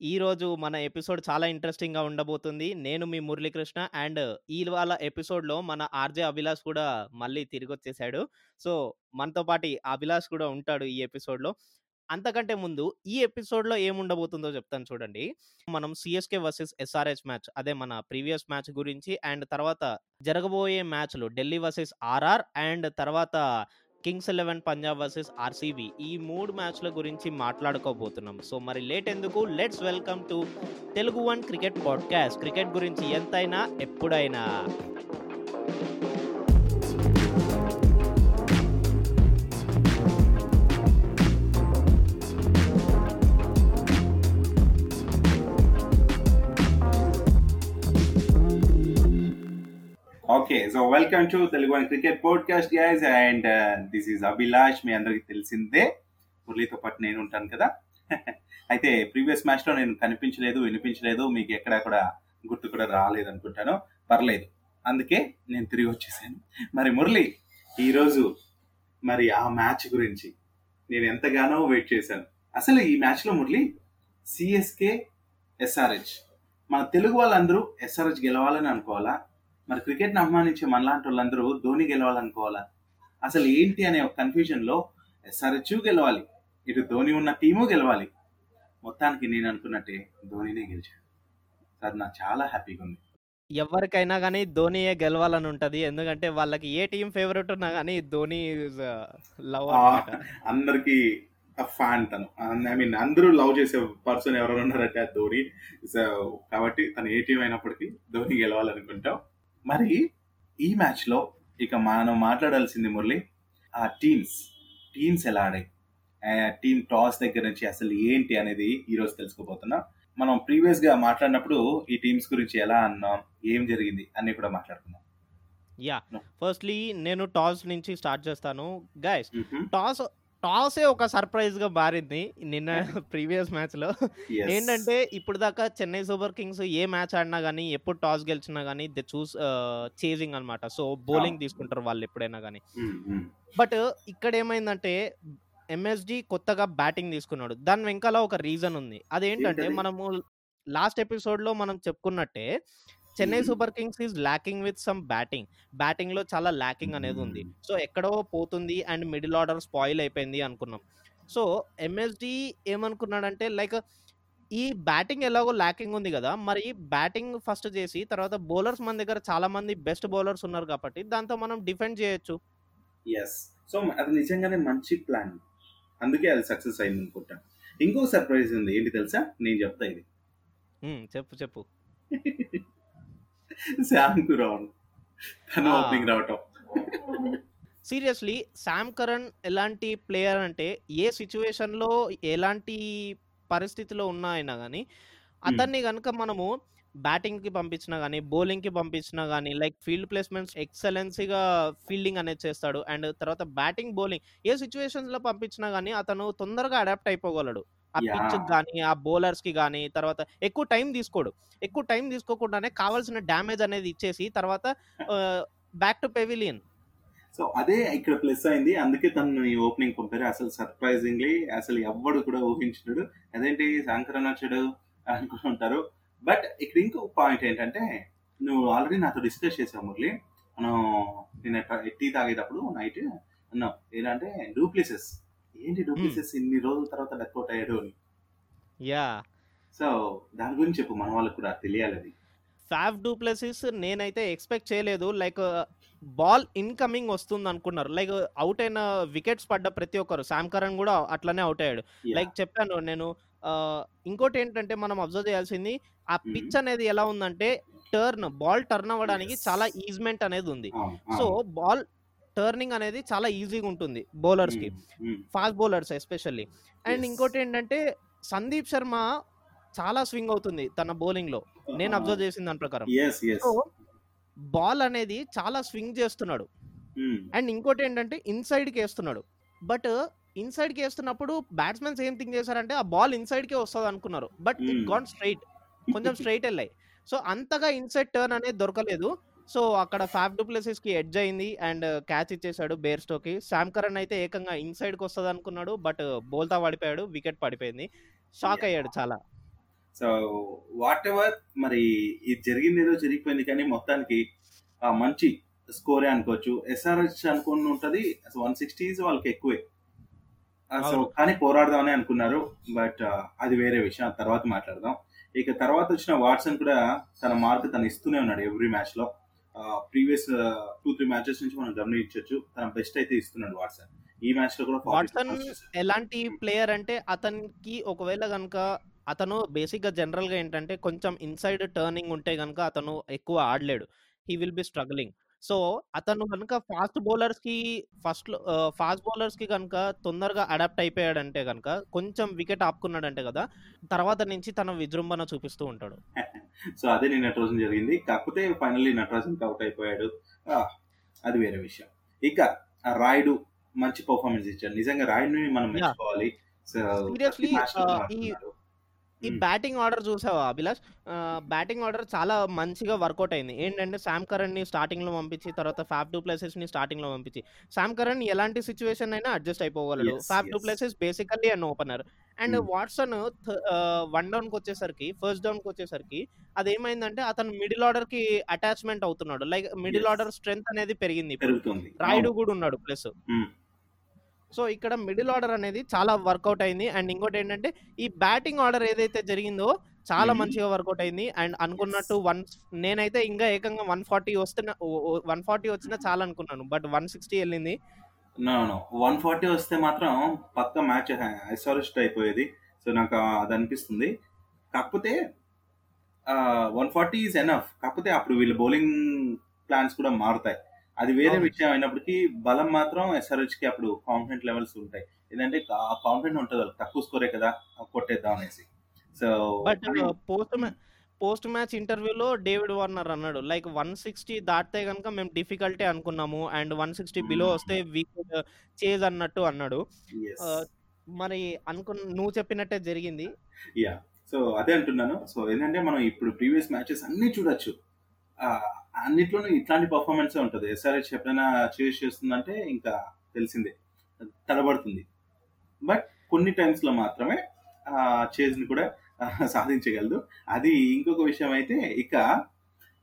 ఈరోజు మన ఎపిసోడ్ చాలా ఇంట్రెస్టింగ్‌గా ఉండబోతుంది. నేను మీ మురళీకృష్ణ అండ్ ఇవాళ ఎపిసోడ్‌లో మన ఆర్‌జే అభిలాష్ కూడా మళ్ళీ తిరిగి వచ్చేసాడు సో, మనతో పాటి అభిలాష్ కూడా ఉంటాడు ఈ ఎపిసోడ్‌లో. అంతకంటే ముందు ఈ ఎపిసోడ్‌లో ఏముండబోతుందో చెప్తాను చూడండి. మనం సిఎస్కే వర్సెస్ ఎస్ఆర్‌హెచ్ మ్యాచ్ అదే మన ప్రీవియస్ మ్యాచ్ గురించి అండ్ తర్వాత జరగబోయే మ్యాచ్‌లు ఢిల్లీ వర్సెస్ ఆర్ఆర్ అండ్ తర్వాత Kings Eleven Punjab versus RCB ఈ మూడు మ్యాచ్‌ల గురించి మాట్లాడుకోబోతున్నాం. సో, మరి లేట్ ఎందుకు let's welcome to Telugu one cricket podcast. Cricket గురించి ఎంతైనా ఎప్పుడైనా. Okay so welcome to Telugu one cricket podcast guys and this is Abhilash మీ అందరికి తెలిసిందే. మురళీతో పాటు నేను ఉంటాను కదా. అయితే ప్రీవియస్ మ్యాచ్లో నేను కనిపించలేదు వినిపించలేదు. మీకు ఎక్కడ కూడా గుర్తు కూడా రాలేదు అనుకుంటాను పర్లేదు. అందుకే నేను తిరిగి వచ్చేసాను. మరి మురళి ఈరోజు మరి ఆ మ్యాచ్ గురించి నేను ఎంతగానో వెయిట్ చేశాను. అసలు ఈ మ్యాచ్లో మురళి సిఎస్కే ఎస్ఆర్హెచ్ మన తెలుగు వాళ్ళందరూ ఎస్ఆర్హెచ్ గెలవాలని అనుకోవాలా? మరి క్రికెట్ అభిమానించే మనలాంటి వాళ్ళందరూ ధోని గెలవాలనుకోవాలా? అసలు ఏంటి అనే ఒక కన్ఫ్యూజన్లో ఎస్ఆర్హెచ్ గెలవాలి ఇటు ధోని ఉన్న టీము గెలవాలి. మొత్తానికి నేను అనుకున్నట్టే ధోనినే గెలిచాడు. అది నాకు చాలా హ్యాపీగా ఉంది. ఎవరికైనా గానీ ధోనియే గెలవాలని ఉంటది. ఎందుకంటే వాళ్ళకి ఏ టీమ్ ఫేవరెట్ ఉన్నా గానీ ధోని లవ్. అందరికి ఫ్యాన్ తను. ఐ మీన్ అందరూ లవ్ చేసే పర్సన్ ఎవరైనా ఉన్నారంటే ధోని కాబట్టి తను ఏ టీం అయినప్పటికీ ధోని గెలవాలనుకుంటాం. మరి ఈ మ్యాచ్లో ఇక మనం మాట్లాడాల్సింది మురళి ఆ టీమ్స్ టీమ్స్ ఎలా ఆడాయి టీమ్ టాస్ దగ్గర నుంచి అసలు ఏంటి అనేది ఈ రోజు తెలుసుకోబోతున్నాం మనం ప్రీవియస్గా మాట్లాడినప్పుడు ఈ టీమ్స్ గురించి ఎలా అన్నాం ఏం జరిగింది అన్ని కూడా మాట్లాడుకున్నాం యాహ్! No. ఫస్ట్‌లీ నేను టాస్ నుంచి స్టార్ట్ చేస్తాను. గైస్. టాస్ టాసే ఒక సర్ప్రైజ్‌గా మారింది నిన్న ప్రీవియస్ మ్యాచ్‌లో. Yes. ఏంటంటే ఇప్పటిదాకా చెన్నై సూపర్ కింగ్స్ ఏ మ్యాచ్ ఆడినా గానీ, ఎప్పుడు టాస్ గెలిచినా గానీ దే చూస్ చేజింగ్ అన్నమాట. సో, బౌలింగ్ తీసుకుంటారు వాళ్ళు ఎప్పుడైనా మ్మ్. బట్ ఇక్కడ ఏమైందంటే ఎంఎస్‌డి కొత్తగా బ్యాటింగ్ తీసుకున్నాడు. దాని వెనకాల ఒక రీజన్ ఉంది. అదేంటంటే? మనము లాస్ట్ ఎపిసోడ్‌లో మనం చెప్పుకున్నట్టే Chennai. Super kings is lacking with some batting. బ్యాటింగ్‌లో చాలా ల్యాకింగ్ అనేది ఉంది. సో, ఎక్కడో పోతుంది అండ్ మిడిల్ ఆర్డర్ స్పాయిల్ అయిపోయింది అనుకున్నాం. సో, ఎంఎస్‌డి ఏమనుకున్నాడంటే లైక్ ఈ బ్యాటింగ్ ఎలాగో ల్యాకింగ్ ఉంది గదా! మరి బ్యాటింగ్ ఫస్ట్ చేసి తర్వాత బౌలర్స్ మన దగ్గర చాలా మంది బెస్ట్ బౌలర్స్ ఉన్నారు కాబట్టి దాంతో మనం డిఫెండ్ చేయొచ్చు. ఎస్ సో అది నిజంగానే మంచి ప్లాన్ అందుకే అది సక్సెస్ అయింది అనుకుంటా ఇంకో సర్ప్రైజ్ ఉంది ఏంటి తెలుసా నేను చెప్తా ఇది. చెప్పు చెప్పు. శామ్ తను ఆ! ఓపెనింగ్ రావటం సీరియస్‌లీ సామ్ కరణ్ ఎలాంటి ప్లేయర్ అంటే ఏ సిట్యుయేషన్‌లో ఎలాంటి పరిస్థితిలో ఉన్నా అయినా గానీ హ్మ్. అతన్ని గనుక మనము బ్యాటింగ్‌కి పంపించినా గానీ, బౌలింగ్‌కి పంపించినా గానీ లైక్ ఫీల్డ్ ప్లేస్‌మెంట్స్ ఎక్సలెన్సీ‌గా ఫీల్డింగ్ అనేది చేస్తాడు. అండ్ తర్వాత బ్యాటింగ్, బౌలింగ్ ఏ సిట్యుయేషన్స్‌లో పంపించినా గానీ అతను తొందరగా అడాప్ట్ అయిపోగలడు. ఆ పిచ్‌కి యాహ్! గానీ, ఆ బౌలర్స్‌కి గానీ తర్వాత ఎక్కువ టైం తీసుకోడు. ఎక్కువ టైం తీసుకోకుండానే కావాల్సిన డ్యామేజ్ అనేది ఇచ్చేసి తర్వాత బ్యాక్ టు పెవిలియన్. సో అదే ఇక్కడ ప్లస్ అయింది. అందుకే తను ఈ ఓపెనింగ్ పంపారు. అసలు సర్ప్రైజింగ్లీ అసలు ఎవ్వడు కూడా ఊహించడు. అదేంటి? శంకరన్ వచ్చాడు అనుకుంటారు. బట్ ఇక్కడ ఇంకో పాయింట్ ఏంటంటే నువ్వు ఆల్రెడీ నాతో డిస్కస్ చేసావు మురళి. మనం నేను టీ తాగేటప్పుడు నైట్ అన్నావు. ఏంటంటే డూప్లిసెస్ ఏంటి. డూప్లిసెస్ ఇన్ని రోజుల తర్వాత డక్అవుట్ అయ్యాడు అని యాహ్! సో దాని గురించి చెప్పు మన వాళ్ళకి కూడా తెలియాలి అది ఫాఫ్ డూప్లెసిస్ నేనైతే ఎక్స్‌పెక్ట్ చేయలేదు. లైక్ బాల్ ఇన్‌కమింగ్ వస్తుందనుకున్నారు. లైక్ ఔట్ అయిన వికెట్స్ పడ్డ ప్రతి ఒక్కరు సామ్ కరణ్ గూడా అట్లనే ఔట్ అయ్యాడు. లైక్ చెప్పాను నేను ఆహ్, ఇంకోటేంటంటే మనం అబ్జర్వ్ చేయాల్సింది ఆ. పిచ్ అనేది ఎలా ఉందంటే టర్న్ బాల్ టర్న్ అవ్వడానికి చాలా ఈజ్‌మెంట్ అనేది ఉంది. సో, బాల్ టర్నింగ్ అనేది చాలా ఈజీగా ఉంటుంది బౌలర్స్‌కి. హ్మ్. హ్మ్. Fast bowlers especially. And yes ఇంకోటేంటంటే సందీప్ శర్మ చాలా స్వింగ్ అవుతుంది తన బౌలింగ్‌లో. నేను అబ్జర్వ్ చేసిన దాని ప్రకారం. సో, బాల్ అనేది చాలా స్వింగ్ చేస్తున్నాడు. అండ్ ఇంకోటేంటంటే ఇన్‌సైడ్‌కేస్తున్నాడు. బట్ ఇన్‌సైడ్‌కేస్తున్నప్పుడు బ్యాట్స్‌మెన్స్ ఏం థింక్ చేశారంటే ఆ బాల్ ఇన్‌సైడ్‌కే వస్తదనుకున్నారు. But it. Gone straight. కొంచెం స్ట్రెయిట్ ఎళ్ళాయి. సో, అంతగా ఇన్‌సైడ్ టర్న్ అనేది దొరకలేదు. సో, అక్కడ ఫాఫ్ డూప్లెసిస్‌కి ఎడ్జ్ అయింది అండ్ క్యాచ్ ఇచ్చేసాడు బేర్‌స్టోకి. సామ్ కరణ్ అయితే ఏకంగా ఇన్‌సైడ్‌కి వస్తదనుకున్నాడు. బట్ బోల్తా పడిపోయాడు. వికెట్ పడిపోయింది. షాక్! అయ్యాడు చాలా. సో వాట్ ఎవర్ మరి ఇది జరిగింది ఏదో జరిగిపోయింది కానీ మొత్తానికి ఆ, మంచి స్కోరే అనుకోవచ్చు ఎస్ఆర్హెచ్ అనుకుని ఉంటది వన్ సిక్స్టీ వాళ్ళకి ఎక్కువే సో. కానీ పోరాడదామని అనుకున్నారు బట్ అది వేరే విషయం తర్వాత మాట్లాడదాం ఇక తర్వాత వచ్చిన వాట్సన్ కూడా తన మార్క్ తను ఇస్తూనే ఉన్నాడు ఎవ్రీ మ్యాచ్లో ప్రీవియస్ టూ త్రీ మ్యాచెస్ నుంచి మనం గమనించవచ్చు తన బెస్ట్ అయితే ఇస్తున్నాడు వాట్సన్. ఈ మ్యాచ్లో కూడా 40 వాట్సన్. ఎలాంటి ప్లేయర్ అంటే అతనికి ఒకవేళ కనుక అతను బేసిక్గా జనరల్గా ఏంటంటే కొంచెం ఇన్సైడ్ టర్నింగ్ ఉంటే కనుక అతను ఎక్కువ ఆడలేడు. He will be struggling so అతను కనుక ఫాస్ట్ బౌలర్స్కి ఫస్ట్ ఫాస్ట్ బౌలర్స్కి కనుక తొందరగా అడాప్ట్ అయిపోయాడంటే కనుక కొంచెం వికెట్ ఆపుకున్నాడంటే కదా తర్వాత నుంచి తన విజృంభణ చూపిస్తూ ఉంటాడు. సో అదే నిన్న నటరాజన్ జరిగింది. కాకపోతే ఫైనల్లీ నటరాజన్ అవుట్ అయిపోయాడు అది వేరే విషయం. ఇక రాయుడు మంచి పర్ఫార్మెన్స్ ఇచ్చాడు. నిజంగా రాయుడిని మనం. మెచ్చుకోవాలి. ఈ. బ్యాటింగ్ ఆర్డర్ చూసావా అభిలాష్ బ్యాటింగ్ ఆర్డర్ చాలా మంచిగా వర్కౌట్ అయింది ఏంటంటే శామ్ కరణ్ని స్టార్టింగ్లో పంపించి తర్వాత ఫ్యాఫ్ డూ ప్లేసెస్ని స్టార్టింగ్లో పంపించి శామ్ కరణ్ ఎలాంటి సిచ్యువేషన్ అయినా adjust అయిపోగలడు do yes. Places basically and opener and. Watson one డౌన్కి వచ్చేసరికి ఫస్ట్ డౌన్కి వచ్చేసరికి అదేమైందంటే అతను మిడిల్ ఆర్డర్కి అటాచ్మెంట్ అవుతున్నాడు లైక్ మిడిల్. ఆర్డర్ స్ట్రెంత్ అనేది పెరిగింది రాయుడు కూడా ఉన్నాడు ప్లస్. సో ఇక్కడ మిడిల్ ఆర్డర్ అనేది చాలా వర్కౌట్ అయింది. అండ్ ఇంకోటి ఏంటంటే ఈ బ్యాటింగ్ ఆర్డర్ ఏదైతే జరిగిందో చాలా. మంచిగా వర్కౌట్ అయింది. అండ్ అనుకున్నట్టు వన్ నేనైతే ఇంకా ఏకంగా వన్ ఫార్టీ వస్తున్న వన్ ఫార్టీ వచ్చినా చాలా అనుకున్నాను. బట్ వన్ సిక్స్టీ వెళ్ళింది. వన్ ఫార్టీ వస్తే మాత్రం పక్క మ్యాచ్ ఐసారిస్ట్ అయిపోయేది. సో నాకు అది అనిపిస్తుంది. కాకపోతే వన్ ఫార్టీ ఈజ్ ఎనఫ్. కాకపోతే అప్పుడు వీళ్ళ బౌలింగ్ ప్లాన్స్ కూడా మారుతాయి. అది వేరే. విషయం అయినప్పటికీ బలం మాత్రం SRH కి అప్పుడు కాన్ఫిడెంట్ లెవెల్స్ ఉంటాయి. ఏంటంటే కాన్ఫిడెంట్ ఉంటుంది తక్కువ స్కోరే కదా కొట్టేద్దాం అనేసి. So but post post match ఇంటర్వ్యూలో డేవిడ్ వార్నర్ అన్నాడు లైక్ వన్ సిక్స్టీ దాటితే కనుక మేము డిఫికల్టీ అనుకున్నాము అండ్ వన్ సిక్స్టీ బిలో. వస్తే వీ చేజ్ అన్నట్టు అన్నాడు. Uh, మరి అనుకున్న నువ్వు చెప్పినట్టే జరిగింది. యా సో అదే అంటున్నాను. సో ఏంటంటే మనం ఇప్పుడు ప్రీవియస్ మ్యాచెస్ అన్ని చూడొచ్చు. ఆ, అన్నిట్లోనూ ఇట్లాంటి పర్ఫార్మెన్స్ ఉంటుంది. ఎస్ఆర్హెచ్ ఎప్పుడైనా చేజ్ చేస్తుందంటే ఇంకా తెలిసిందే. తడబడుతుంది. బట్ కొన్ని టైమ్స్లో మాత్రమే చేజ్ని కూడా సాధించగలదు. అది ఇంకొక విషయం అయితే ఇక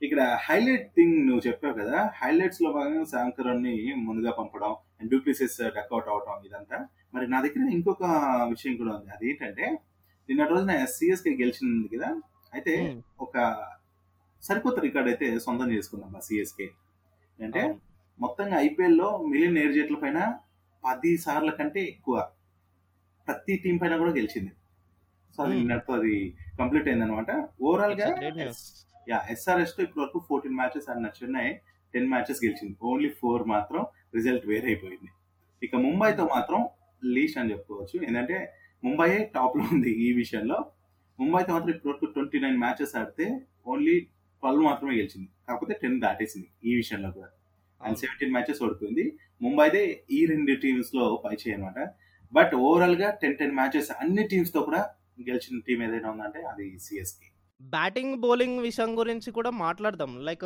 ఇక్కడ హైలైట్ థింగ్ నువ్వు చెప్పావు కదా. హైలైట్స్లో భాగంగా శాంకరన్ని ముందుగా పంపడం అండ్ డూప్లిసెస్ డక్అవుట్ అవటం ఇదంతా. మరి నా దగ్గర ఇంకొక విషయం కూడా ఉంది. అది ఏంటంటే నిన్న రోజున సిఎస్కే గెలిచింది కదా. అయితే Hmm. ఒక సరికొత్త రికార్డ్ అయితే సొంతం చేసుకుందాం ఆ సిఎస్కే అంటే. మొత్తంగా ఐపీఎల్లో మిలియన్ ఎయిర్ జట్ల పైన పది సార్ల కంటే ఎక్కువ ప్రతి టీం పైన కూడా గెలిచింది. సో అది. నిన్నటితో అది కంప్లీట్ అయింది అనమాట ఓవరాల్గా. యా ఎస్ఆర్ఎస్తో ఇప్పటి వరకు ఫోర్టీన్ మ్యాచెస్ ఆడిన చెన్నై టెన్ మ్యాచెస్ గెలిచింది. ఓన్లీ ఫోర్ మాత్రం రిజల్ట్ వేరే అయిపోయింది. ఇక ముంబైతో మాత్రం లీస్ట్ అని చెప్పుకోవచ్చు. ఏంటంటే ముంబై టాప్లో ఉంది ఈ విషయంలో. ముంబైతో మాత్రం ఇప్పటి వరకు ట్వంటీ నైన్ మ్యాచెస్ ఆడితే ఓన్లీ ట్వెల్వ్ మాత్రమే గెలిచింది. కాకపోతే టెన్ దాటేసింది ఈ విషయంలో కూడా. అండ్. సెవెంటీన్ మ్యాచెస్ ఓడిపోయింది. ముంబైదే ఈ రెండు టీమ్స్లో పై చేయనమాట బట్ ఓవరాల్గా టెన్ టెన్ మ్యాచెస్ అన్ని టీమ్స్తో కూడా గెలిచిన టీం ఏదైనా ఉందంటే అది సిఎస్కే బ్యాటింగ్ బౌలింగ్ విషయం గురించి కూడా మాట్లాడదాం. లైక్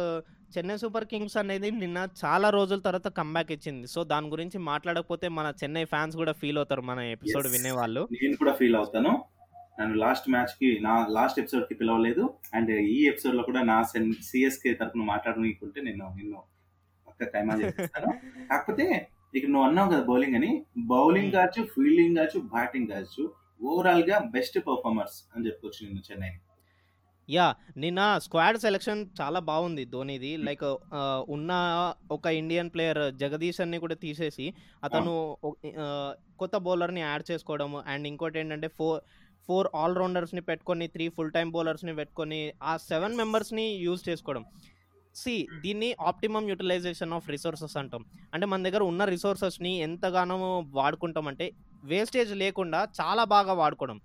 చెన్నై సూపర్ కింగ్స్ అనేది నిన్న చాలా రోజుల తర్వాత కంబ్యాక్ ఇచ్చింది. సో దాని గురించి మాట్లాడకపోతే మన చెన్నై ఫ్యాన్స్ కూడా ఫీల్ అవుతారు మన ఎపిసోడ్. వినేవాళ్ళు. నేను కూడా ఫీల్ అవుతాను. నన్ను లాస్ట్ మ్యాచ్కి నా లాస్ట్ ఎపిసోడ్కి పిలవలేదు. అండ్ ఈ ఎపిసోడ్లో కూడా నా సిఎస్కే తరఫున మాట్లాడనీకుంటే నేను నిన్ను పక్క టైమా చేస్తాను. కాకపోతే ఇక నువ్వు అన్నావు కదా బౌలింగ్ అని. Bowling Hmm. కావచ్చు ఫీల్డింగ్ కావచ్చు బ్యాటింగ్ కావచ్చు ఓవరాల్గా బెస్ట్ పర్ఫార్మర్స్ అని చెప్పుకోవచ్చు నిన్ను చెన్నై యా నిన్న స్క్వాడ్ సెలెక్షన్ చాలా బాగుంది ధోనిది. లైక్ ఉన్న ఒక ఇండియన్ ప్లేయర్ జగదీశ్ అన్ని కూడా తీసేసి అతను ఆ, కొత్త బౌలర్ని యాడ్ చేసుకోవడం అండ్ ఇంకోటి ఏంటంటే ఫోర్ ఫోర్ ఆల్రౌండర్స్ని పెట్టుకొని త్రీ ఫుల్ టైమ్ బౌలర్స్ని పెట్టుకొని ఆ సెవెన్ మెంబర్స్ని యూజ్ చేసుకోవడం. సి దీన్ని ఆప్టిమమ్ యూటిలైజేషన్ ఆఫ్ రిసోర్సెస్ అంటాం. అంటే మన దగ్గర ఉన్న రిసోర్సెస్ని ఎంతగానో వాడుకుంటామంటే వేస్టేజ్ లేకుండా చాలా బాగా వాడుకోవడం.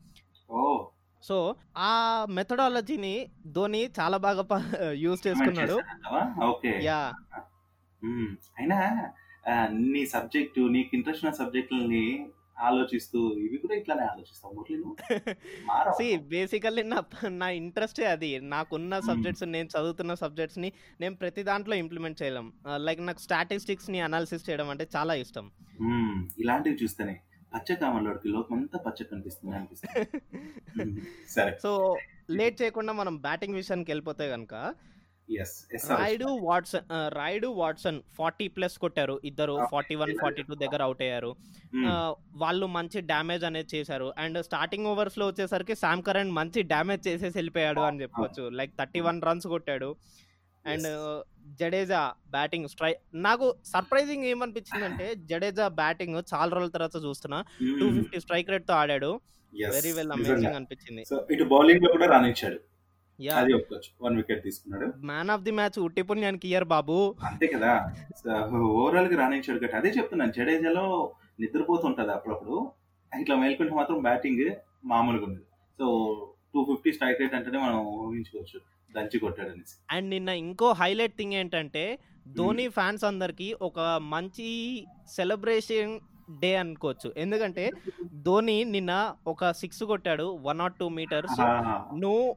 సో ఆ మెథడాలజీని ధోని చాలా బాగా యూజ్ చేసుకున్నాడు. యా. అయినా నీ సబ్జెక్టు నీకు ఇంట్రెస్ట్ ఉన్న సబ్జెక్టులని ఆలోచిస్తూ ఇవి కూడా ఇట్లానే మారవా? సి బేసికల్లీ నా నా ఇంట్రెస్టే అది నాకున్న Hmm. సబ్జెక్ట్స్ నేను చదువుతున్న సబ్జెక్ట్స్ని నేను ప్రతి దాంట్లో ఇంప్లిమెంట్ చేయలేం లైక్ నాకు స్టాటిస్టిక్స్ని అనాలిసిస్ చేయడం అంటే చాలా ఇష్టం మ్మ్. ఇలాంటివి చూస్తేనే లోకం అంతా పచ్చ కనిపిస్తుంది అనిపిస్తుంది. సరే సో లేట్ చేయకుండా మనం బ్యాటింగ్ విషయానికి వెళ్ళిపోతే yes Rayudu Watson Rayudu Watson forty plus కొట్టారు. ఇద్దరు. ఫార్టీ వన్ ఫార్టీ టూ దగ్గర అవుట్ అయ్యారు. ఆ, వాళ్ళు మంచి డ్యామేజ్ అనేది చేశారు. అండ్ స్టార్టింగ్ ఓవర్స్లో వచ్చేసరికి శామ్ కరణ్ మంచి డ్యామేజ్ చేసేసి వెళ్ళిపోయాడు అని చెప్పొచ్చు. లైక్ థర్టీ వన్ రన్స్ కొట్టాడు. అండ్ జడేజా బ్యాటింగ్ స్ట్రై నాకు సర్ప్రైజింగ్ ఏమనిపించిందంటే జడేజా బ్యాటింగ్ చాలా రోజుల తర్వాత చూస్తున్నా. టూ ఫిఫ్టీ స్ట్రైక్ రేట్తో ఆడాడు. వెరీ వెల్ అమేజింగ్ అనిపించింది. ఇటు బౌలింగ్లో కూడా రానిచ్చాడు అది ఒప్పుకోవచ్చు. వన్ వికెట్ తీసుకున్నాడు. మ్యాన్ ఆఫ్ ది మ్యాచ్ ఉట్టి పుణ్యానికి ఇయర్ బాబు. అంతే కదా. ఓవరాల్గా రాణించాడు కాబట్టి అదే చెప్తున్నాను. జడేజాలో నిద్రపోతుంటది అప్పుడప్పుడు. ఇట్లా మేల్కుంటే మాత్రం బ్యాటింగ్ మామూలుగా ఉండదు. So two fifty strike rate అంటేనే మనం ఊహించుకోవచ్చు. దంచి కొట్టాడు అనేసి. అండ్ నిన్న ఇంకో హైలైట్ థింగ్ ఏంటంటే ధోని ఫ్యాన్స్ అందరికి ఒక మంచి సెలబ్రేషన్ డే అనుకోవచ్చు. ఎందుకంటే ధోని నిన్న ఒక సిక్స్ కొట్టాడు వన్ నాట్ టూ మీటర్స్ నువ్వు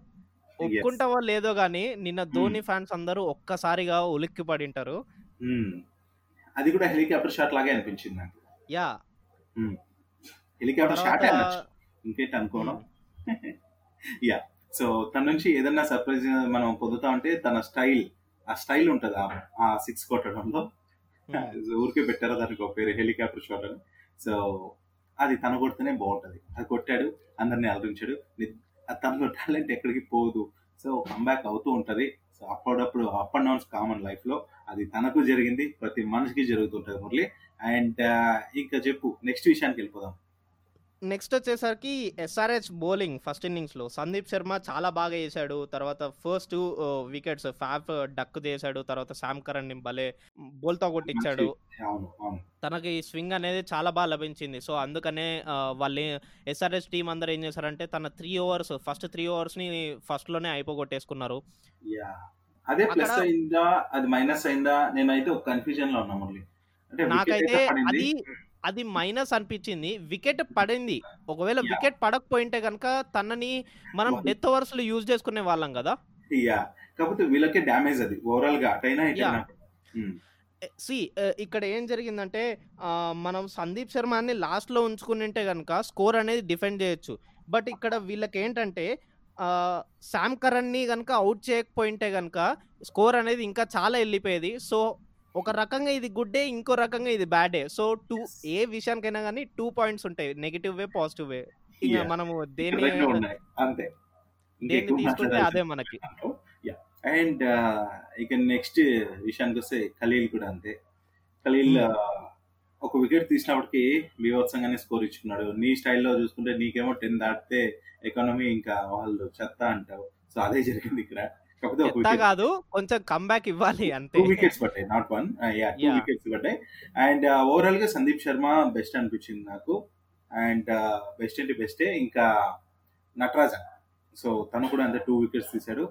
ఒప్పుకుంటావో లేదో గానీ నిన్న ధోని ఫ్యాన్స్ అందరూ ఒక్కసారిగా ఉలిక్కి పడింటారు. మ్మ్. అది కూడా హెలికాప్టర్ షాట్ లాగే అనిపించింది నాకు. యా. హెలికాప్టర్ షాట్ ఇంకేంటి అనుకోవడం యా సో తన నుంచి ఏదన్నా సర్ప్రైజ్ మనం పొందుతా ఉంటే తన స్టైల్ ఆ స్టైల్ ఉంటది ఆ- ఆ సిక్స్ కొట్టడంలో. ఊరికే పెట్టారు దానికి ఒక పేరు హెలికాప్టర్ షాట్ అని. సో అది తను కొడితేనే బాగుంటది. అది కొట్టాడు అందరినీ అలరించాడు. ని- తనలో టాలెంట్ ఎక్కడికి పోదు. సో కంబ్యాక్ అవుతూ ఉంటది. సో అప్పుడప్పుడు అప్ అండ్ డౌన్స్ కామన్ లైఫ్లో అది తనకు జరిగింది ప్రతి మనిషికి జరుగుతుంటుంది మురళి. అండ్ ఇంకా చెప్పు నెక్స్ట్ విషయానికి వెళ్ళిపోదాం. నెక్స్ట్ వచ్చేసరికి ఎస్ఆర్హెచ్ బౌలింగ్ ఫస్ట్ ఇన్నింగ్స్లో. సందీప్ శర్మ చాలా బాగా వేసాడు తర్వాత ఫస్ట్ వికెట్స్ ఫ్యాఫ్ డక్ చేశాడు తర్వాత శామ్ కరణ్ని భలే బోల్తో కొట్టించాడు. తనకి స్వింగ్ అనేది చాలా బాగా లభించింది. సో అందుకనే వాళ్ళు ఎస్ఆర్ఎస్ టీం అందరూ ఏం చేశారంటే తన త్రీ ఓవర్స్ ఫస్ట్ త్రీ ఓవర్స్ని ఫస్ట్లోనే అయిపోగొట్టేసుకున్నారు. అదే ప్లస్ అయిందా అది మైనస్ అయిందా నేనైతే ఒక కన్ఫ్యూజన్లో ఉన్నా నాకైతే. అది అది మైనస్ అనిపించింది. వికెట్ పడింది. ఒకవేళ. వికెట్ పడకపోయింటే కనుక తనని మనం. డెత్ ఓవర్స్లో యూజ్ చేసుకునే వాళ్ళం కదా? యా కాకపోతే వీళ్ళకే డ్యామేజ్ అది. ఓవరాల్గా అటైనా సి ఇక్కడ ఏం జరిగిందంటే మనం సందీప్ శర్మని లాస్ట్లో ఉంచుకుని ఉంటే కనుక స్కోర్ అనేది డిఫెండ్ చేయొచ్చు. బట్ ఇక్కడ వీళ్ళకి ఏంటంటే శామ్ కరణ్ని కనుక అవుట్ చేయకపోయింటే కనుక స్కోర్ అనేది ఇంకా చాలా వెళ్ళిపోయేది. సో ఒక రకంగా ఇది గుడ్ డే ఇంకో రకంగా ఇది బ్యాడ్ డే సో టూ ఏ విషయానికైనా కానీ టూ పాయింట్స్ ఉంటాయి. నెగిటివ్ వే పాజిటివ్ వే ఇక. మనము ఉన్నాయి. అంతే. దేన్ని తీసుకుంటే అదే మనకి. అండ్ ఇక నెక్స్ట్ విషయానికి వస్తే ఖలీల్ కూడా అంతే. ఖలీల్ Hmm. ఆ, ఒక వికెట్ తీసినప్పటికి బీభత్సంగానే స్కోర్ ఇచ్చుకున్నాడు. నీ స్టైల్లో చూసుకుంటే నీకేమో టెన్ దాటితే ఎకానమీ ఇంకా వాళ్ళు చెత్త అంటావు. సో అదే జరిగింది ఇక్కడ. కాదు కొంచెం కంబ్యాక్ ఇవ్వాలి అంతే టూ వికెట్స్ పట్టాయి not one yeah two. Wickets పట్టాయి అండ్ ఓవరాల్గా సందీప్ శర్మ బెస్ట్ అనిపించింది నాకు. అండ్ బెస్ట్ ఏంటి బెస్టే ఇంకా నటరాజన్ సో తను కూడా అంతే టూ వికెట్స్ తీశాడు.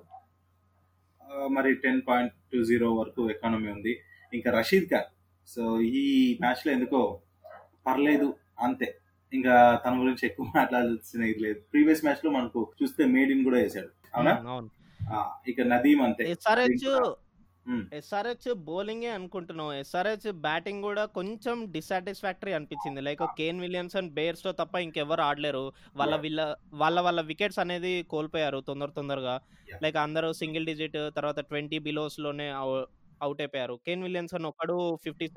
మరి టెన్ పాయింట్ టూ జీరో వరకు ఎకానమీ ఉంది. ఇంకా రషీద్ ఖాన్. సో ఈ మ్యాచ్లో ఎందుకో పర్లేదు అంతే. ఇంకా తన గురించి ఎక్కువ మాట్లాడాల్సిన ఇది లేదు. ప్రీవియస్ మ్యాచ్లో మనకు చూస్తే మేడిన్ కూడా వేశాడు. అవునా. ఇక నదీం అంతే ఎస్ఆర్హెచ్. ఎస్ఆర్హెచ్ బౌలింగే అనుకుంటున్నాం ఎస్ఆర్హెచ్ బ్యాటింగ్ కూడా కొంచెం డిసాటిస్ఫాక్టరీ అనిపించింది లైక్ కేన్ విలియమ్సన్ బేర్స్తో తప్ప ఇంకెవరు ఆడలేరు వాళ్ళ Yeah. వీళ్ళ వాళ్ళ వాళ్ళ వికెట్స్ అనేది కోల్పోయారు తొందర తొందరగా. లైక్ అందరూ సింగిల్ డిజిట్ తర్వాత ట్వంటీ బిలోస్లోనే అవుట్ అయిపోయారు. కేన్ విలియమ్సన్ ఒకడు ఫిఫ్టీ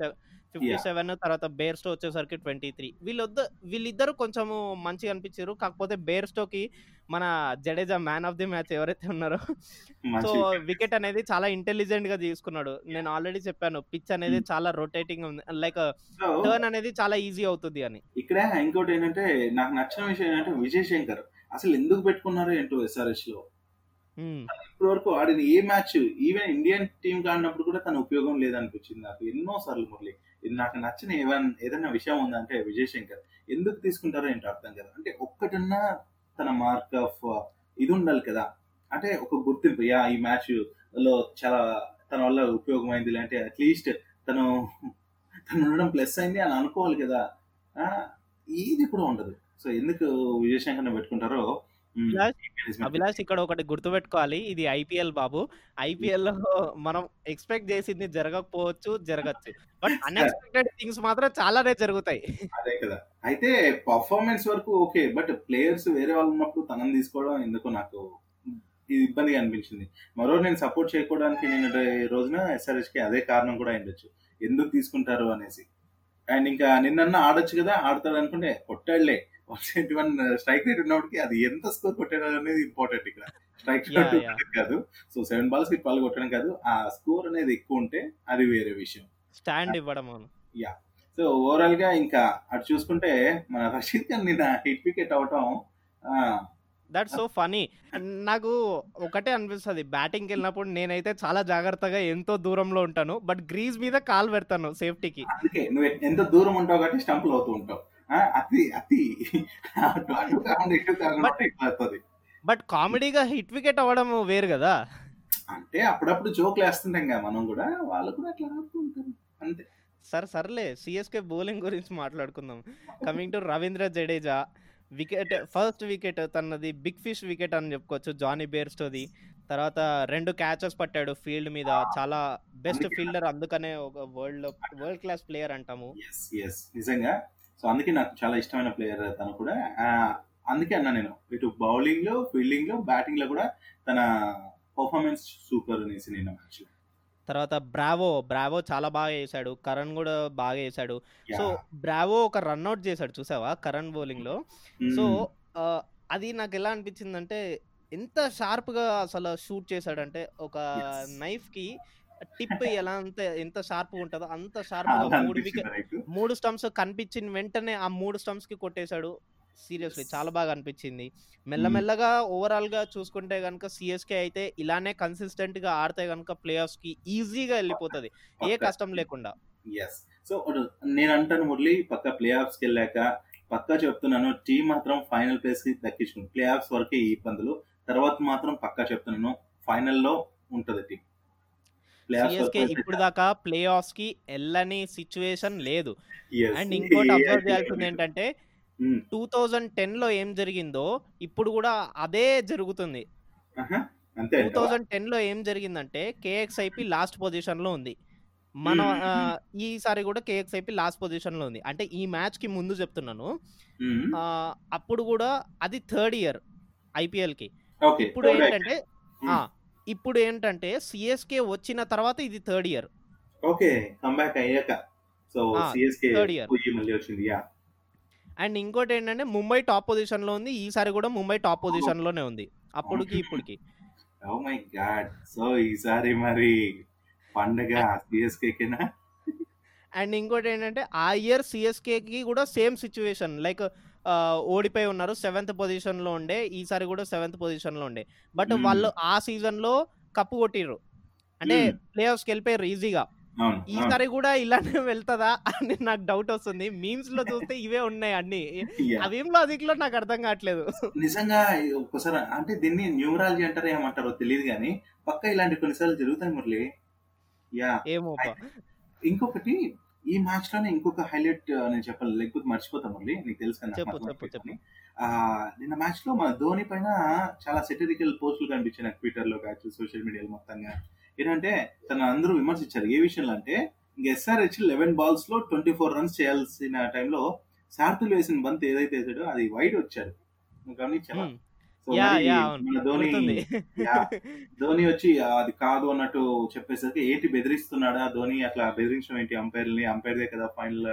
ఫిఫ్టీ Yeah. సెవెన్ తర్వాత బేర్స్టో వచ్చేసరికి ట్వంటీ త్రీ. వీళ్ళొద్ద వీళ్ళిద్దరు కొంచెం మంచిగా అనిపించారు. కాకపోతే బేర్స్టోకి మన Jadeja man of the match ఎవరైతే ఉన్నారో సో వికెట్. అనేది చాలా ఇంటెలిజెంట్గా తీసుకున్నాడు. నేను ఆల్రెడీ చెప్పాను పిచ్ అనేది. చాలా రొటేటింగ్ ఉంది. లైక్ టర్న్ అనేది చాలా ఈజీ అవుతుంది అని. ఇక్కడ ఇంకోటి ఏంటంటే నాకు నచ్చిన విషయం ఏంటంటే విజయ్ శంకర్. అసలు ఎందుకు పెట్టుకున్నారో ఏంటో ఎస్ఆర్ఎస్లో. Hmm. ఇప్పటి వరకు ఆడిన ఏ మ్యాచ్? ఈవెన్ ఇండియన్ టీం ఆడినప్పుడు కూడా తన ఉపయోగం లేదనిపించింది నాకు. ఎన్నో సార్లు మురళి ఇది నాకు నచ్చిన ఏమైనా ఏదైనా విషయం ఉందంటే విజయ్ శంకర్ ఎందుకు తీసుకుంటారో ఏంటో అర్థం కదా. అంటే ఒక్కటన్నా తన మార్క్ ఆఫ్ uh, ఇది ఉండాలి కదా. అంటే ఒక గుర్తింపు. యా ఈ మ్యాచ్లో చాలా తన వల్ల ఉపయోగమైంది అంటే అట్లీస్ట్ తను తను ఉండడం ప్లస్ అయింది అని అనుకోవాలి కదా. ఇది కూడా ఉండదు. సో ఎందుకు విజయ్ శంకర్ పెట్టుకుంటారో అభిలాష్, ఇక్కడ ఒకటి గుర్తుపెట్టుకోవాలి. ఇది ఐపీఎల్ బాబు. ఐపీఎల్లో మనం ఎక్స్పెక్ట్ చేసింది జరగకపోవచ్చు జరగచ్చు. బట్ అన్ఎక్స్పెక్టెడ్ థింగ్స్ మాత్రం చాలానే జరుగుతాయి. అదే కదా. అయితే పర్ఫార్మెన్స్ వరకు ఓకే. బట్ ప్లేయర్స్ వేరే వాళ్ళు ఉన్నప్పుడు తనని తీసుకోవడం ఎందుకు నాకు ఇది ఇబ్బందిగా అనిపించింది. మరో నేను సపోర్ట్ చేయకపోవడానికి నేను రోజున ఎస్ఆర్హెచ్కి అదే కారణం కూడా అయిండొచ్చు. ఎందుకు తీసుకుంటారు అనేసి. అండ్ ఇంకా నిన్న ఆడొచ్చు కదా. ఆడతాడు అనుకుంటే కొట్టాడులే. One seventy one strike rate ఉన్నప్పటికీ అది ఎంత స్కోర్ కొట్టాడు అనేది ఇంపార్టెంట్ ఇక్కడ. Strike rate. కాదు. సో సెవెన్ బాల్స్కి ట్వెల్వ్ కొట్టడం కాదు. ఆ స్కోర్ అనేది ఎక్కువ ఉంటే అది వేరే విషయం. స్టాండ్ ఇవ్వడం అవును. సో ఓవరాల్గా ఇంకా అటు చూసుకుంటే మన రషీద్ ఖాన్ నిన్న హిట్ వికెట్ అవటం ఆ, దట్స్ సో ఫనీ నాకు ఒకటే అనిపిస్తుంది. బ్యాటింగ్కి వెళ్ళినప్పుడు నేనైతే చాలా జాగ్రత్తగా ఎంతో దూరంలో ఉంటాను. బట్ గ్రీజ్ మీద కాల్ పెడతాను సేఫ్టీకి అందుకే నువ్వు ఎంత దూరం ఉంటావు కాబట్టి స్టంపులు అవుతూ ఉంటావు. అతి అతి. అటు కాకుండా ఇటు కాకుండా But- ఇట్లా అవుతుంది బట్ కామెడీగా హిట్ వికెట్ అవ్వడం వేరు కదా. అంటే అప్పుడప్పుడు జోకులు వేస్తుంటాం కదా మనం కూడా వాళ్ళు కూడా అట్లా ఆడుతూ ఉంటారు. అంతే. సరే సర్లే. సిఎస్కే బౌలింగ్ గురించి మాట్లాడుకుందాం. Coming to Ravindra Jadeja wicket first wicket తనది బిగ్ ఫిష్ వికెట్ అని చెప్పుకోవచ్చు జానీ బేర్స్టోది తర్వాత రెండు క్యాచెస్ పట్టాడు ఫీల్డ్ మీద. చాలా బెస్ట్ ఫీల్డర్ అందుకనే ఒక వరల్డ్ వరల్డ్ క్లాస్ ప్లేయర్ అంటాము. నిజంగా సో అందుకే నాకు చాలా ఇష్టమైన ప్లేయర్ తను కూడా. అందుకే అన్నా నేను. ఇటు బౌలింగ్లో ఫీల్డింగ్లో బ్యాటింగ్లో కూడా తన పర్ఫార్మెన్స్ సూపర్ అనేసి నేను తర్వాత బ్రావో బ్రావో చాలా బాగా వేసాడు కరణ్ కూడా బాగా వేసాడు సో బ్రావో ఒక రన్అట్ చేశాడు చూసావా? కరణ్ బౌలింగ్లో. సో ఆ, అది నాకు ఎలా అనిపించిందంటే ఎంత షార్ప్గా అసలు షూట్ చేశాడంటే ఒక. నైఫ్కి టిప్ ఎలా అంత ఎంత షార్ప్ ఉంటుందో అంత షార్ప్గా మూడు వికెట్ మూడు స్టంప్స్ కనిపించిన వెంటనే ఆ మూడు స్టంప్స్కి కొట్టేశాడు సీరియస్లీ. చాలా బాగా అనిపించింది. మెల్లమెల్లగా ఓవరాల్గా చూసుకుంటే గనుక సిఎస్కే అయితే ఇలానే కన్సిస్టెంట్గా ఆడితే గనుక ప్లే ఆఫ్స్కి ఈజీగా వెళ్ళిపోతుంది. ఏ కష్టం లేకుండా. ఎస్ సో నేను అంటాను మురళి పక్క ప్లే ఆఫ్స్కి వెళ్ళాక పక్కా చెప్తున్నాను టీం మాత్రం ఫైనల్ ప్లేస్కి దక్కించుకుంది. ప్లే ఆఫ్స్ వరకే ఈ ఇబ్బందులు. తర్వాత మాత్రం పక్కా చెప్తున్నాను ఫైనల్లో ఉంటది టీం సిఎస్కే ఇప్పుడు దాకా ప్లే ఆఫ్స్కి వెళ్ళని సిచ్యువేషన్ లేదు. అండ్ ఇంకోటి అబ్జర్వ్ చేయాల్సింది ఏంటంటే టూ థౌజండ్ టెన్లో ఏం జరిగిందో ఇప్పుడు కూడా అదే జరుగుతుంది. టూ థౌజండ్ టెన్లో ఏం జరిగిందంటే కేఎక్స్ఐపి లాస్ట్ పొజిషన్లో ఉంది. మన Hmm. ఈసారి కూడా కేఎక్స్ఐపి లాస్ట్ పొజిషన్లో ఉంది. అంటే ఈ మ్యాచ్కి ముందు చెప్తున్నాను. ఆ, అప్పుడు కూడా అది థర్డ్ ఇయర్ ఐపీఎల్కి ఇప్పుడు ఏంటంటే ఇప్పుడు ఏంటంటే సిఎస్కే వచ్చిన తర్వాత ఇది థర్డ్ ఇయర్ ఓకే కంబ్యాక్ అయ్యాక సో సిఎస్కే year. పోయి మళ్ళీ వచ్చింది యా అండ్ ఇంకోటి ఏంటంటే ముంబై టాప్ పొజిషన్లో ఉంది ఈసారి కూడా ముంబై టాప్ పొజిషన్లోనే ఉంది. అప్పుడుకి ఇప్పటికి. ఓ మై గాడ్ సో ఈసారి మరి పండగ సిఎస్కే కినా? అండ్ ఇంకోటి ఏంటంటే ఆ ఇయర్ సిఎస్కేకి కూడా సేమ్ సిచ్యువేషన్ లైక్ ఓడిపోయి ఉన్నారు. సెవెంత్ పొజిషన్లో ఉండే. ఈసారి కూడా సెవెంత్ పొజిషన్లో ఉండే. బట్. వాళ్ళు ఆ సీజన్లో కప్పు కొట్టిర్రు. అంటే. ప్లే ఆఫ్స్కి వెళ్ళిపోయారు ఈజీగా. ఈసారి కూడా ఇలానే వెళ్తుందా అని నాకు డౌట్ వస్తుంది. మీమ్స్లో చూస్తే ఇవే ఉన్నాయి అన్ని. అవేం లాజిక్లో నాకు అర్థం కావట్లేదు. నిజంగా ఒక్కసారి అంటే దీన్ని న్యూమరాలజీ అంటారో ఏమంటారో తెలియదు కానీ పక్క ఇలాంటి కొన్నిసార్లు జరుగుతాయి మురళి. యా. ఏమో. ఇంకొకటి ఈ మ్యాచ్లోనే ఇంకొక హైలైట్ నేను చెప్పాలి లేకపోతే మర్చిపోతాం మళ్ళీ. నీకు తెలుసు కదా నిన్న మ్యాచ్లో మన ధోని పైన చాలా సెటరికల్ పోస్టులు కనిపించాయి నాకు ట్విట్టర్లో కావచ్చు సోషల్ మీడియాలో మొత్తంగా. ఏంటంటే తన అందరూ విమర్శించారు. ఏ విషయంలో అంటే ఇంక ఎస్ఆర్హెచ్ లెవెన్ బాల్స్లో ట్వంటీ ఫోర్ రన్స్ చేయాల్సిన టైంలో సార్థులు వేసిన బంత్ ఏదైతే వేసాడో అది వైడ్ గమనించావా? Hmm. సో ధోని. ధోని వచ్చి "ఆ, అది కాదు అన్నట్టు చెప్పేసరికి ఏంటి బెదిరిస్తున్నాడా ధోని? అట్లా బెదిరించడం ఏంటి అంపైర్ని? అంపైర్దే కదా ఫైనల్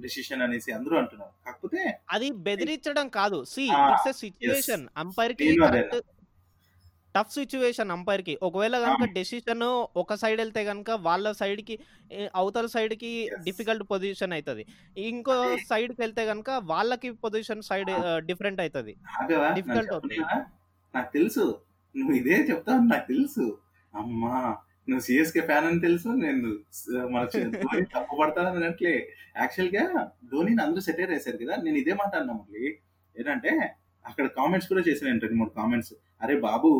డిసిషన్ అనేసి అందరూ అంటున్నారు. కాకపోతే అది బెదిరించడం కాదు. సి ఇట్స్ అంపైర్కి టఫ్ సిచ్యువేషన్ అంపైర్కి ఒకవేళ కనుక డెసిషన్ ఒక సైడ్ వెళ్తే కనుక వాళ్ళ సైడ్కి అవతల సైడ్కి. డిఫికల్ట్ పొజిషన్ అవుతుంది ఇంకో. సైడ్కి వెళ్తే కనుక వాళ్ళకి పొజిషన్ సైడ్ డిఫరెంట్ అవుతుంది Difficult అవుతుంది. నాకు తెలుసు. నువ్వు ఇదే చెప్తావు. నాకు తెలుసు. అమ్మా! నువ్వు సిఎస్కే ఫ్యాన్ అని తెలుసు. నేను మన ధోని తప్పు పడతానని అనట్లే యాక్చువల్గా ధోనిని అందరూ సెటైర్ వేశారు కదా. నేను ఇదే మాట అన్నా మళ్ళీ. ఏంటంటే అక్కడ కామెంట్స్ కూడా చేసిన రెండు మూడు కామెంట్స్. అరే బాబు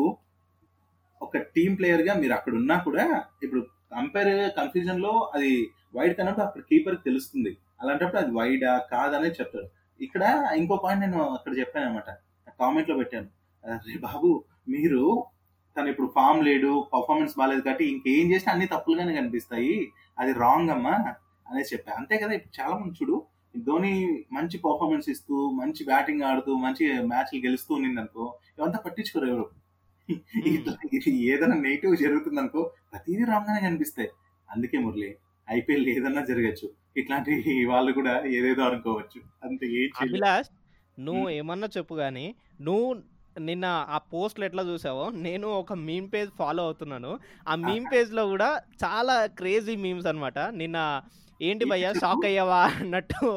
ఒక టీం ప్లేయర్గా మీరు అక్కడ ఉన్నా కూడా ఇప్పుడు కంపేర్ కన్ఫ్యూజన్లో అది వైడ్ కన్నప్పుడు అక్కడ కీపర్ తెలుస్తుంది. అలాంటప్పుడు అది వైడా కాదనే చెప్తాడు. ఇక్కడ ఇంకో పాయింట్ నేను అక్కడ చెప్పాను అనమాట కామెంట్లో పెట్టాను. అరే బాబు మీరు తను ఇప్పుడు ఫామ్ లేడు పర్ఫార్మెన్స్ బాగాలేదు కాబట్టి ఇంకేం చేసినా అన్ని తప్పులుగానే కనిపిస్తాయి. అది రాంగ్ అమ్మా అనేసి చెప్పా. అంతే కదా ఇప్పుడు చాలా మంది చూడు ధోని మంచి పర్ఫార్మెన్స్ ఇస్తూ మంచి బ్యాటింగ్ ఆడుతూ మంచి మ్యాచ్లు గెలుస్తూ ఉన్నింది అనుకో ఇవంతా పట్టించుకోరు ఎవరు. ఇది ఏదైనా నెగిటివ్ జరుగుతుంది అనుకో ప్రతిదీ రాగానే కనిపిస్తాయి. అందుకే మురళి ఐపీఎల్ ఏదన్నా జరగచ్చు. ఇట్లాంటి వాళ్ళు కూడా ఏదేదో అనుకోవచ్చు. అంతే. అభిలాష్ నువ్వు మ్మ్. ఏమన్నా చెప్పు కానీ నువ్వు నిన్న ఆ పోస్ట్లు ఎట్లా చూసావో నేను ఒక మీమ్ పేజ్ ఫాలో అవుతున్నాను. ఆ మీమ్ పేజ్లో కూడా చాలా క్రేజీ మీమ్స్ అన్నమాట. నిన్న ఏంటి భయ్యా షాక్ అయ్యావా అన్నట్టు.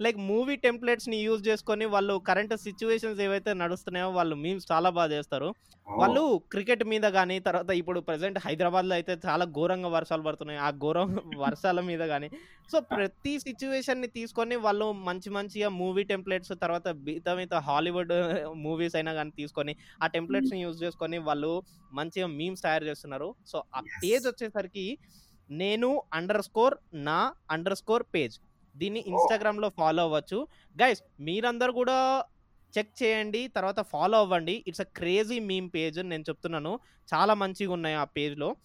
లైక్ మూవీ టెంప్లెట్స్ని యూజ్ చేసుకొని వాళ్ళు కరెంట్ సిచ్యువేషన్స్ ఏవైతే నడుస్తున్నాయో వాళ్ళు మీమ్స్ చాలా బాగా చేస్తారు. వాళ్ళు క్రికెట్ మీద కానీ తర్వాత ఇప్పుడు ప్రెసెంట్ హైదరాబాద్లో అయితే చాలా ఘోరంగా వర్షాలు పడుతున్నాయి. ఆ ఘోరం వర్షాల మీద కానీ సో ప్రతి సిచ్యువేషన్ని తీసుకొని వాళ్ళు మంచి మంచిగా మూవీ టెంప్లెట్స్ తర్వాత మిగతా మిగతా హాలీవుడ్ మూవీస్ అయినా కానీ తీసుకొని ఆ టెంప్లెట్స్ని యూజ్ చేసుకొని వాళ్ళు మంచిగా మీమ్స్ తయారు చేస్తున్నారు. సో ఆ. పేజ్ వచ్చేసరికి నేను అండర్ స్కోర్ నా అండర్ స్కోర్ పేజ్ దీన్ని ఇన్స్టాగ్రామ్లో ఫాలో అవ్వచ్చు. గైస్ మీరందరూ కూడా చెక్ చేయండి తర్వాత ఫాలో అవ్వండి. It's a crazy meme page నేను చెప్తున్నాను. చాలా మంచిగా ఉన్నాయి ఆ పేజ్లో.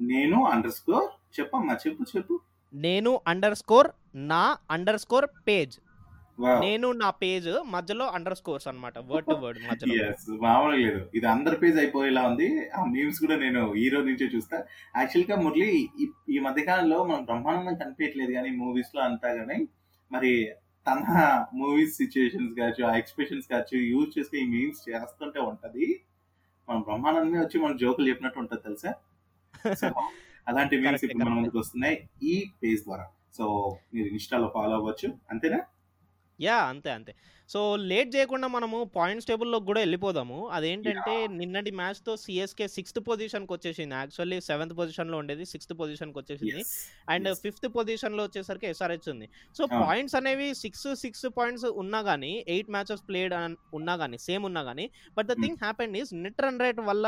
నేను అండర్ స్కోర్ చెప్పమ్మా చెప్పు చెప్పు. నేను అండర్ స్కోర్ నా అండర్ స్కోర్ పేజ్. నేను నా పేజ్ మధ్యలో అండర్ స్కోర్స్ అన్నమాట వర్డ్ టు వర్డ్ మధ్యలో. మామూలుగా లేదు. ఇది అందరి పేజ్ అయిపోయేలా ఉంది. ఆ మీమ్స్ కూడా నేను ఈ రోజు నుంచే చూస్తా. యాక్చువల్గా మురళి ఈ- ఈ మధ్య కాలంలో మనం బ్రహ్మానందం కనిపించట్లేదు కానీ మూవీస్లో అంతా కానీ మరి తన మూవీస్ సిచ్యుయేషన్స్ కావచ్చు ఆ ఎక్స్ప్రెషన్స్ కావచ్చు యూజ్ చేసి ఈ మీమ్స్ చేస్తుంటే ఉంటది. మన బ్రహ్మానందమే వచ్చి మన జోకులు చెప్పినట్టు ఉంటది తెలుసా? అలాంటి మీమ్స్ ఇప్పుడు మన. ముందుకు వస్తున్నాయి ఈ పేజ్ ద్వారా. సో మీరు ఇన్స్టాలో ఫాలో అవ్వచ్చు. అంతేనా? యా అంతే అంతే సో లేట్ చేయకుండా మనము పాయింట్స్ టేబుల్లో కూడా వెళ్ళిపోదాము అదేంటంటే నిన్నటి మ్యాచ్తో సిఎస్కే సిక్స్త్ పొజిషన్కి వచ్చేసింది యాక్చువల్లీ సెవెంత్ పొజిషన్లో ఉండేది సిక్స్త్ పొజిషన్కి వచ్చేసింది. అండ్. ఫిఫ్త్ పొజిషన్లో వచ్చేసరికి ఎస్ఆర్హెచ్ ఉంది సో. పాయింట్స్ అనేవి సిక్స్ సిక్స్ పాయింట్స్ ఉన్నా గానీ ఎయిట్ మ్యాచెస్ ప్లేడ్ ఉన్నా గానీ సేమ్ ఉన్నా గానీ but the Hmm. Thing happened is net run rate వల్ల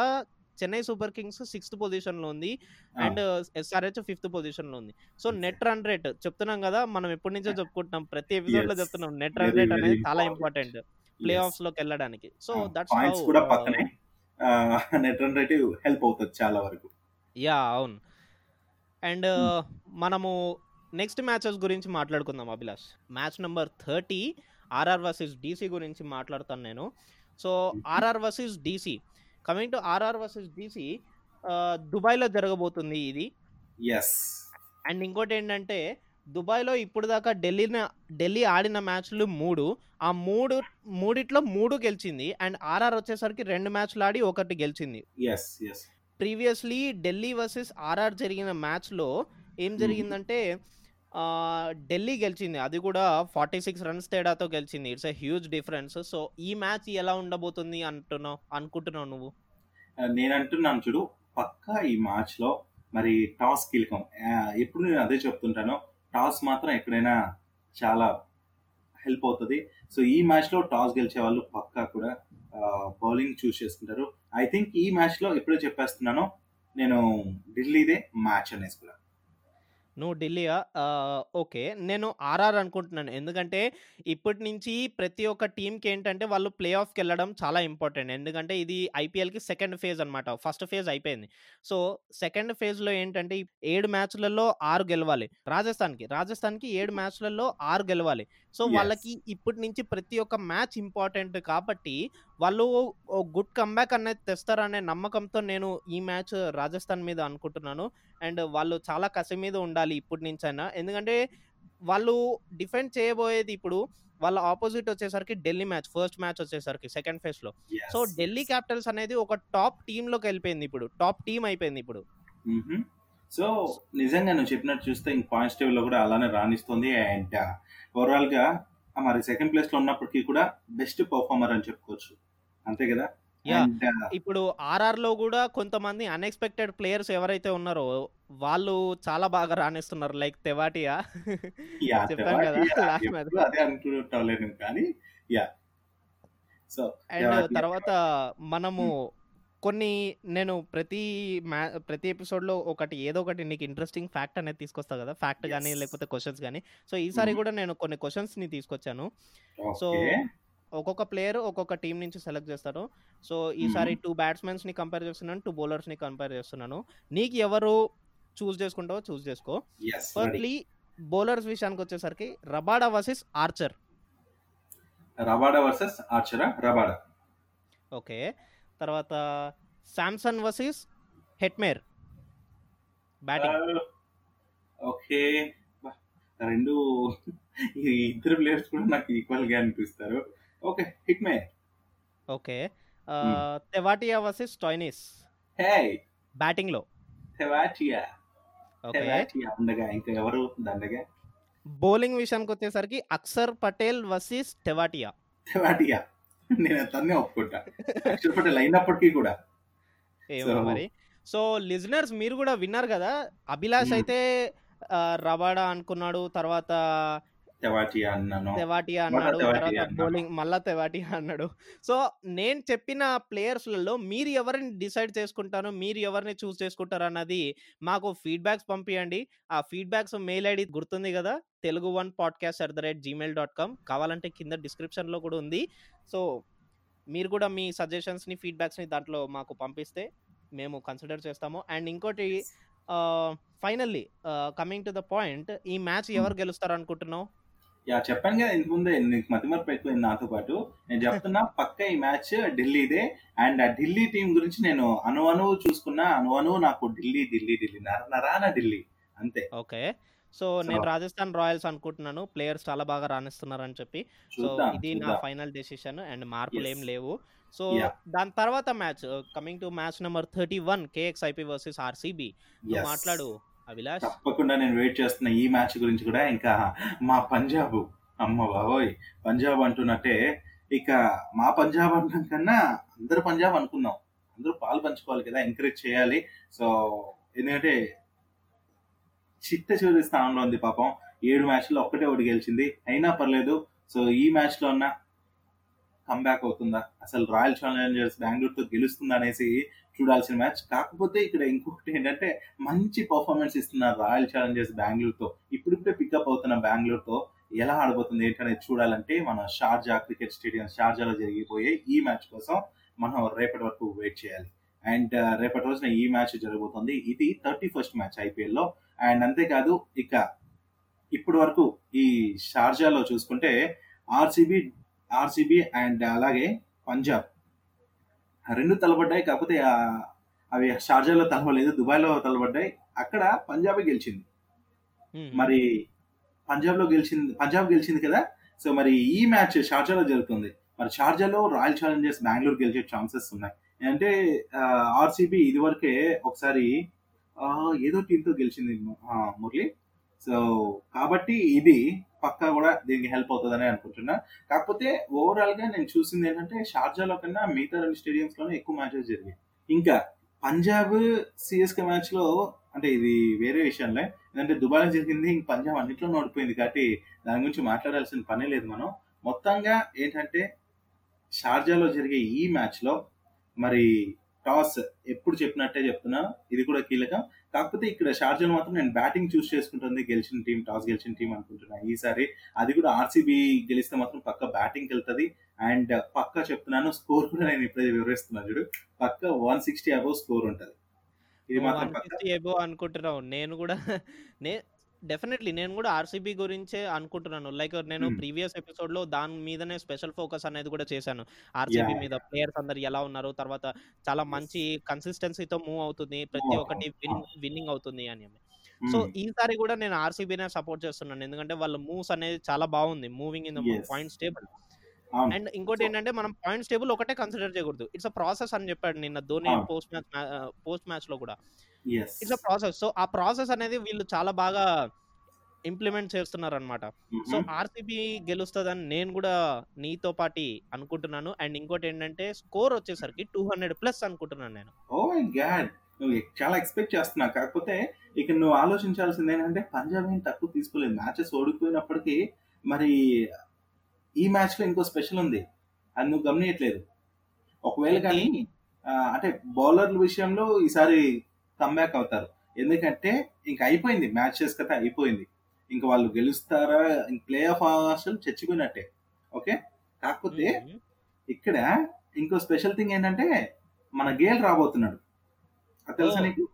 చెన్నై సూపర్ కింగ్స్ సిక్స్త్ పొజిషన్లో ఉంది. Ah. అండ్ ఎస్ఆర్హెచ్ ఫిఫ్త్ పొజిషన్లో ఉంది. సో నెట్ రన్ రేట్ చెప్తున్నాం కదా మనం ఎప్పటి నుంచో చెప్పుకుంటున్నాం. ప్రతి ఎపిసోడ్లో Yes. చెప్తున్నాం నెట్ రన్ రేట్ అనేది చాలా. Important play. ఆఫ్స్లోకి వెళ్ళడానికి. సో దట్స్ కూడా పక్కనే. నెట్ రన్ రేట్ హెల్ప్ అవుతుంది చాలా వరకు. యా అవును. అండ్ మనము నెక్స్ట్ మ్యాచెస్ గురించి మాట్లాడుకుందాం Abhilash. Match number thirty RR versus DC గురించి మాట్లాడతాను నేను. So RR versus DC coming to RR versus DC దుబాయ్లో జరగబోతుంది ఇది. ఎస్ అండ్ ఇంకోటి ఏంటంటే దుబాయ్లో ఇప్పుడు దాకా ఢిల్లీని ఢిల్లీ ఆడిన మ్యాచ్లు మూడు. ఆ మూడు మూడిట్లో మూడు గెలిచింది. అండ్ ఆర్ఆర్ వచ్చేసరికి రెండు మ్యాచ్లు ఆడి ఒకటి గెలిచింది. Yes previously Delhi versus RR జరిగిన మ్యాచ్లో ఏం జరిగిందంటే ఆ, ఢిల్లీ గెలిచింది. అది కూడా ఫార్టీ సిక్స్ రన్స్ తేడాతో గెలిచింది. It's a huge difference so ఈ మ్యాచ్ ఎలా ఉండబోతుంది అంటున్నావు అనుకుంటున్నావు నువ్వు? నేను అంటున్నాను చూడు పక్కా ఈ మ్యాచ్లో మరి టాస్ కీలకం ఎప్పుడు నేను అదే చెప్తుంటాను టాస్ మాత్రం ఎక్కడైనా చాలా హెల్ప్ అవుతుంది. సో ఈ మ్యాచ్లో టాస్ గెలిచే వాళ్ళు పక్కా కూడా బౌలింగ్ చూస్ చేసుకుంటారు. ఐ థింక్ ఈ మ్యాచ్లో ఎప్పుడో చెప్పేస్తున్నాను నేను ఢిల్లీదే మ్యాచ్ అనేసి కూడా. నువ్వు ఢిల్లీయా? ఓకే. నేను ఆర్ఆర్ అనుకుంటున్నాను. ఎందుకంటే ఇప్పటి నుంచి ప్రతి ఒక్క టీంకి ఏంటంటే వాళ్ళు ప్లే ఆఫ్కి వెళ్ళడం చాలా ఇంపార్టెంట్. ఎందుకంటే ఇది ఐపీఎల్కి సెకండ్ ఫేజ్ అనమాట ఫస్ట్ ఫేజ్ అయిపోయింది. సో సెకండ్ ఫేజ్లో ఏంటంటే ఏడు మ్యాచ్లలో ఆరు గెలవాలి. రాజస్థాన్కి రాజస్థాన్కి ఏడు మ్యాచ్లలో ఆరు గెలవాలి. సో. వాళ్ళకి ఇప్పటి నుంచి ప్రతి ఒక్క మ్యాచ్ ఇంపార్టెంట్ కాబట్టి వాళ్ళు గుడ్ కంబ్యాక్ అనేది తెస్తారనే నమ్మకంతో నేను ఈ మ్యాచ్ రాజస్థాన్ మీద అనుకుంటున్నాను అండ్ వాళ్ళు చాలా కసి మీద ఉండాలి ఇప్పటి నుంచి అయినా ఎందుకంటే వాళ్ళు డిఫెండ్ చేయబోయేది ఇప్పుడు వాళ్ళ ఆపోజిట్ వచ్చేసరికి ఢిల్లీ మ్యాచ్ ఫస్ట్ మ్యాచ్ వచ్చేసరికి సెకండ్ ఫేజ్లో సో ఢిల్లీ. క్యాపిటల్స్ అనేది ఒక టాప్ టీమ్లోకి వెళ్ళిపోయింది ఇప్పుడు టాప్ టీమ్ అయిపోయింది ఇప్పుడు. సో నిజంగా నువ్వు చెప్పినట్టు చూస్తే ఇంక పాయింట్స్ టేబుల్లో కూడా అలానే రాణిస్తుంది అండ్ ఓవరాల్గా ఆ మరి సెకండ్ ప్లేస్లో ఉన్నప్పటికీ కూడా బెస్ట్ పర్ఫార్మర్ అని చెప్పుకోవచ్చు. అంతే కదా? Uh, ఇప్పుడు ఆర్ఆర్లో కూడా కొంతమంది అన్ఎక్స్పెక్టెడ్ ప్లేయర్స్ ఎవరైతే ఉన్నారో వాళ్ళు చాలా బాగా రాణిస్తున్నారు లైక్ తెవాటియా యా, చెప్పాను కదా సో అండ్. తర్వాత మనము కొన్ని నేను ప్రతి మ్యా ప్రతి ఎపిసోడ్లో ఒకటి ఏదో ఒకటి నీకు ఇంట్రెస్టింగ్ ఫ్యాక్ట్ అనేది తీసుకొస్తా కదా. ఫ్యాక్ట్ కానీ. లేకపోతే క్వశ్చన్స్ కానీ సో ఈసారి. కూడా నేను కొన్ని క్వశ్చన్స్ని తీసుకొచ్చాను. సో ఒక్కొక్క ప్లేయర్ ఒక్కొక్క టీం నుంచి సెలెక్ట్ చేస్తారు. సో ఈసారి టూ బ్యాట్స్మెన్స్ని కంపేర్ చేస్తున్నాను టూ బౌలర్స్ని కంపేర్ చేస్తున్నాను. నీకు ఎవరు చూస్ చేసుకుంటావో చూస్ చేసుకో. ఫస్ట్లీ బౌలర్స్ విషయానికి వచ్చేసరికి Rabada versus Archer Rabada versus ఆర్చరా Rabada okay. తర్వాత Samson versus Hetmyer batting okay రెండు ఇద్దరు ప్లేయర్స్ కూడా నాకు ఈక్వల్గా అనిపిస్తారు. Okay Hetmyer okay. Tewatia versus Stoinis hey బ్యాటింగ్లో తెవాటియా ఓకే తెవాటియా ఉండగా ఇంకా ఎవరు దండగా? బౌలింగ్ విషయానికి వచ్చేసరికి అక్సర్ పటేల్ వర్సెస్ టెవాటియా తెవాటియా నేను తన్నే ఒప్పుకుంటా. అయినప్పటికీ కూడా. ఏమో మరి. సో లిజనర్స్ మీరు కూడా విన్నారు కదా. అభిలాష్. అయితే రవాడా అనుకున్నాడు. తర్వాత తెవాటియా అన్నాను. తెవాటియా మళ్ళా అన్నాడు తెవాటియా తర్వాత అన్నాడు. బౌలింగ్ మళ్ళా తెవాటియా అన్నాడు. సో నేను చెప్పిన ప్లేయర్స్లలో మీరు ఎవరిని డిసైడ్ చేసుకుంటారో మీరు ఎవరిని చూస్ చేసుకుంటారు అన్నది మాకు ఫీడ్బ్యాక్స్ పంపించండి ఆ ఫీడ్బ్యాక్స్ మెయిల్ ఐడి గుర్తుంది కదా Telugu one podcast at the rate Gmail dot com. కావాలంటే కింద డిస్క్రిప్షన్లో కూడా ఉంది. సో మీరు కూడా మీ సజెషన్స్ని ఫీడ్బ్యాక్స్ని దాంట్లో మాకు పంపిస్తే మేము కన్సిడర్ చేస్తాము. అండ్ ఇంకోటి finally coming to the point ఈ మ్యాచ్ ఎవరు గెలుస్తారు అనుకుంటున్నావు? యా చెప్పాను కదా ఇంత ముందే నీకు మతిమరపు ఎక్కువైంది నాతో పాటు. నేను చెప్తున్నా పక్క ఈ మ్యాచ్ ఢిల్లీదే. అండ్ ఆ ఢిల్లీ టీం గురించి నేను అను అణువు చూసుకున్నా అను అణువు నాకు ఢిల్లీ ఢిల్లీ ఢిల్లీ నర నరాన ఢిల్లీ అంతే. ఓకే. సో నేను రాజస్థాన్ రాయల్స్ అనుకుంటున్నాను. ప్లేయర్స్ చాలా బాగా రాణిస్తున్నారని చెప్పి. సో ఇది నా ఫైనల్ డెసిషన్ అండ్ మార్పులు. ఏం లేవు. సో. దాని తర్వాత match coming to match number thirty one KXIP versus RCB. మాట్లాడు. అభిలాష్? తప్పకుండా నేను వెయిట్ చేస్తున్న ఈ మ్యాచ్ గురించి కూడా ఇంకా మా పంజాబ్ అమ్మ బాబోయ్ పంజాబ్ అంటున్నట్టే ఇక మా పంజాబ్ అంటాం కన్నా అందరు పంజాబ్ అనుకుందాం అందరూ పాలు పంచుకోవాలి కదా ఎంకరేజ్ చేయాలి. సో ఎందుకంటే చిట్ట చివరి స్థానంలో ఉంది పాపం. ఏడు మ్యాచ్లో ఒక్కటే ఒకటి గెలిచింది. అయినా పర్లేదు. సో ఈ మ్యాచ్లో ఉన్న కంబ్యాక్ అవుతుందా? అసలు రాయల్ ఛాలెంజర్స్ బెంగళూరుతో గెలుస్తుందా అనేసి చూడాల్సిన మ్యాచ్. కాకపోతే ఇక్కడ ఇంకొకటి ఏంటంటే మంచి పర్ఫార్మెన్స్ ఇస్తున్నారు రాయల్ ఛాలెంజర్స్ బెంగళూరుతో ఇప్పుడిప్పుడే పికప్ అవుతున్న బెంగళూరుతో ఎలా ఆడబోతుంది ఏంటనేది చూడాలంటే మన షార్జా క్రికెట్ స్టేడియం షార్జాలో జరిగిపోయే ఈ మ్యాచ్ కోసం మనం రేపటి వరకు వెయిట్ చేయాలి. అండ్ రేపటి రోజున ఈ మ్యాచ్ జరగబోతుంది. ఇది థర్టీ ఫస్ట్ మ్యాచ్ ఐపీఎల్లో. అండ్ అంతేకాదు ఇక ఇప్పటి వరకు ఈ షార్జాలో చూసుకుంటే ఆర్సీబీ ఆర్సీబీ అండ్ అలాగే పంజాబ్ రెండు తలబడ్డాయి కాకపోతే అవి షార్జాలో తలబడలేదు దుబాయ్లో తలబడ్డాయి. అక్కడ పంజాబే గెలిచింది. మరి పంజాబ్లో గెలిచింది పంజాబ్ గెలిచింది కదా? సో మరి ఈ మ్యాచ్ షార్జాలో జరుగుతుంది. మరి షార్జాలో రాయల్ ఛాలెంజర్స్ బెంగళూరు గెలిచే ఛాన్సెస్ ఉన్నాయి. అంటే ఆర్సీబీ ఇదివరకే ఒకసారి ఆ, ఏదో టీంతో గెలిచింది మురళి. సో కాబట్టి ఇది పక్కా కూడా దీనికి హెల్ప్ అవుతుందని అనుకుంటున్నా. కాకపోతే ఓవరాల్గా నేను చూసింది ఏంటంటే షార్జాలో కన్నా మిగతా రెండు స్టేడియంస్లోనే ఎక్కువ మ్యాచెస్ జరిగాయి. ఇంకా పంజాబ్ సిఎస్కే మ్యాచ్లో అంటే ఇది వేరే విషయంలో. ఎందుకంటే దుబాయ్ జరిగింది ఇంక పంజాబ్ అన్నింటిలో ఓడిపోయింది కాబట్టి దాని గురించి మాట్లాడాల్సిన పనే లేదు మనం. మొత్తంగా ఏంటంటే షార్జాలో జరిగే ఈ మ్యాచ్లో మరి టాస్ ఎప్పుడు చెప్పినట్టే చెప్తున్నా. ఇది కూడా కీలకం. కాకపోతే ఇక్కడ షార్జన్ మాత్రం నేను బ్యాటింగ్ చూస్ చేసుకుంటుంది. గెలిచిన టీం టాస్ గెలిచిన టీం అనుకుంటున్నా. ఈసారి అది కూడా ఆర్సీబీ గెలిస్తే మాత్రం పక్క బ్యాటింగ్ వెళ్తుంది అండ్ పక్క చెప్తున్నాను స్కోర్ కూడా నేను ఇప్పుడే వివరిస్తున్నాను చూడు. పక్క వన్ సిక్స్టీ అబౌవ్ స్కోర్ ఉంటుంది. ఇది మాత్రం పక్క. అనుకుంటున్నావు. నేను కూడా నే డెఫినెట్లీ. నేను కూడా ఆర్సీబీ గురించే అనుకుంటున్నాను. లైక్ నేను. ప్రీవియస్ ఎపిసోడ్లో దాని మీదనే స్పెషల్ ఫోకస్ అనేది కూడా చేశాను. ఆర్సీబీ మీద ప్లేయర్స్ అందరు ఎలా ఉన్నారు తర్వాత చాలా మంచి కన్సిస్టెన్సీతో మూవ్ అవుతుంది. ప్రతి ఒక్కటి. విన్ విన్నింగ్ అవుతుంది అని సో. ఈసారి కూడా నేను ఆర్సీబీనే సపోర్ట్ చేస్తున్నాను. ఎందుకంటే వాళ్ళ మూవ్స్ అనేది చాలా బాగుంది. Moving in the Yes. Points table. అవును. అండ్ ఇంకోటి ఏంటంటే మనం పాయింట్స్ టేబుల్ ఒకటే కన్సిడర్ చేయకూడదు. ఇట్స్ అ ప్రాసెస్ అని చెప్పాడు నిన్న ధోని. పోస్ట్ మ్యాచ్ పోస్ట్ మ్యాచ్లో కూడా. అ ప్రాసెస్ సో ఆ ప్రాసెస్ అనేది వీళ్ళు చాలా బాగా ఇంప్లిమెంట్ చేస్తున్నారు అనమాట సో ఆర్సీబీ గెలుస్తుందని నేను కూడా నీతో పాటి అనుకుంటున్నాను. అండ్ ఇంకోటి ఏంటంటే స్కోర్ వచ్చేసరికి టూ హండ్రెడ్ ప్లస్ అనుకుంటున్నాను నేను. ఓ గాడ్ నువ్వు చాలా ఎక్స్పెక్ట్ చేస్తున్నా కాకపోతే ఇక నువ్వు ఆలోచించాల్సింది ఏంటంటే పంజాబ్ ఏం తక్కువ తీసుకోలేదు. మ్యాచెస్ ఓడిపోయినప్పటికీ మరి ఈ మ్యాచ్లో ఇంకో స్పెషల్ ఉంది. అది నువ్వు గమనియట్లేదు. ఒకవేళ కానీ అంటే బౌలర్ల విషయంలో ఈసారి కమ్బ్యాక్ అవుతారు. ఎందుకంటే ఇంక అయిపోయింది. మ్యాచెస్ కదా అయిపోయింది. ఇంకా వాళ్ళు గెలుస్తారా? ఇంక ప్లే ఆఫ్ అసలు చచ్చిపోయినట్టే. ఓకే? కాకపోతే. ఇక్కడ ఇంకో స్పెషల్ థింగ్ ఏంటంటే మన గేల్ రాబోతున్నాడు. అది తెలుసా. నీకు?